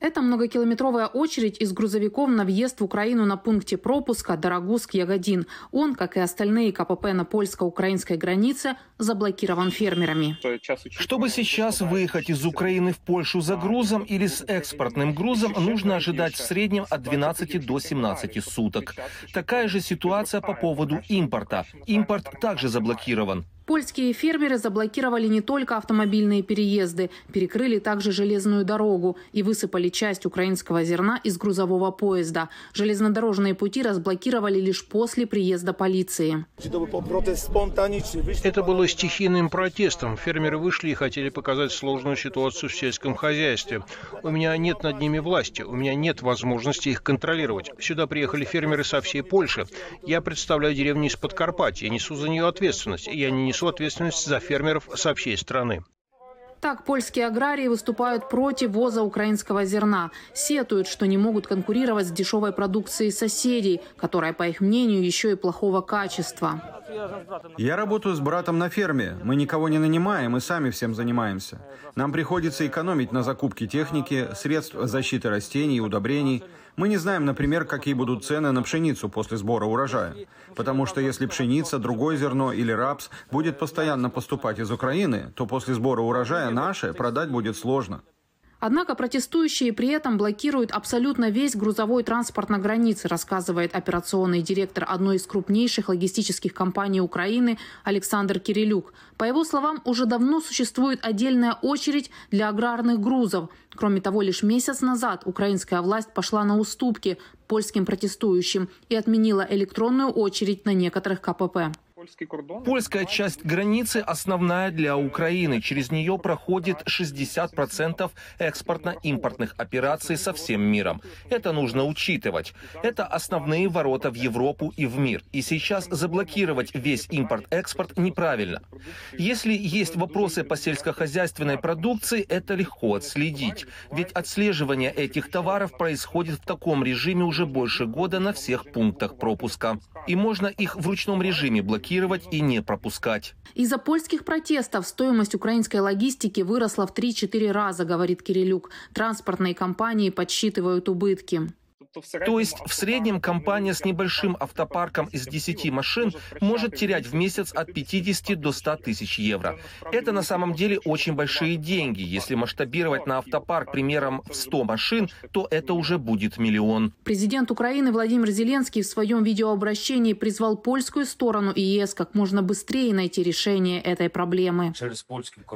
Это многокилометровая очередь из грузовиков на въезд в Украину на пункте пропуска Дорогуск-Ягодин. Он, как и остальные КПП на польско-украинской границе, заблокирован фермерами. Чтобы сейчас выехать из Украины в Польшу за грузом или с экспортным грузом, нужно ожидать в среднем от 12 до 17 суток. Такая же ситуация по поводу импорта. Импорт также заблокирован. Польские фермеры заблокировали не только автомобильные переезды, перекрыли также железную дорогу и высыпали часть украинского зерна из грузового поезда. Железнодорожные пути разблокировали лишь после приезда полиции. Это было стихийным протестом. Фермеры вышли и хотели показать сложную ситуацию в сельском хозяйстве. У меня нет над ними власти, у меня нет возможности их контролировать. Сюда приехали фермеры со всей Польши. Я представляю деревню из Подкарпатья, несу за нее ответственность. Я не несу несу ответственность за фермеров со всей страны. Так, польские аграрии выступают против ввоза украинского зерна. Сетуют, что не могут конкурировать с дешевой продукцией соседей, которая, по их мнению, еще и плохого качества. Я работаю с братом на ферме. Мы никого не нанимаем и сами всем занимаемся. Нам приходится экономить на закупке техники, средств защиты растений и удобрений – мы не знаем, например, какие будут цены на пшеницу после сбора урожая. Потому что если пшеница, другое зерно или рапс будет постоянно поступать из Украины, то после сбора урожая наше продать будет сложно. Однако протестующие при этом блокируют абсолютно весь грузовой транспорт на границе, рассказывает операционный директор одной из крупнейших логистических компаний Украины Александр Кирилюк. По его словам, уже давно существует отдельная очередь для аграрных грузов. Кроме того, лишь месяц назад украинская власть пошла на уступки польским протестующим и отменила электронную очередь на некоторых КПП. Польская часть границы основная для Украины. Через нее проходит 60% экспортно-импортных операций со всем миром. Это нужно учитывать. Это основные ворота в Европу и в мир. И сейчас заблокировать весь импорт-экспорт неправильно. Если есть вопросы по сельскохозяйственной продукции, это легко отследить. Ведь отслеживание этих товаров происходит в таком режиме уже больше года на всех пунктах пропуска. И можно их в ручном режиме блокировать блокировать и не пропускать. Из-за польских протестов стоимость украинской логистики выросла в 3-4 раза, говорит Кирилюк. Транспортные компании подсчитывают убытки. То есть в среднем компания с небольшим автопарком из 10 машин может терять в месяц от 50 до 100 тысяч евро. Это на самом деле очень большие деньги. Если масштабировать на автопарк примером в 100 машин, то это уже будет миллион. Президент Украины Владимир Зеленский в своем видеообращении призвал польскую сторону и ЕС как можно быстрее найти решение этой проблемы.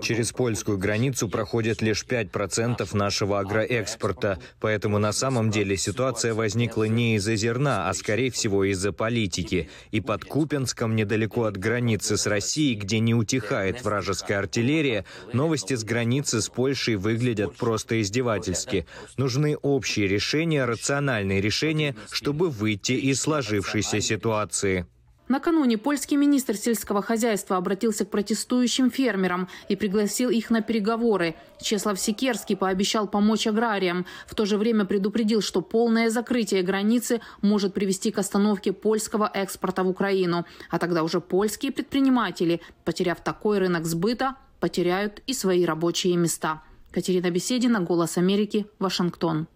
Через польскую границу проходит лишь 5% нашего агроэкспорта, поэтому на самом деле ситуация ситуация возникла не из-за зерна, а скорее всего из-за политики. И под Купенском, недалеко от границы с Россией, где не утихает вражеская артиллерия, новости с границы с Польшей выглядят просто издевательски. Нужны общие решения, рациональные решения, чтобы выйти из сложившейся ситуации. Накануне польский министр сельского хозяйства обратился к протестующим фермерам и пригласил их на переговоры. Чеслав Секерский пообещал помочь аграриям. В то же время предупредил, что полное закрытие границы может привести к остановке польского экспорта в Украину. А тогда уже польские предприниматели, потеряв такой рынок сбыта, потеряют и свои рабочие места. Катерина Беседина, «Голос Америки», Вашингтон.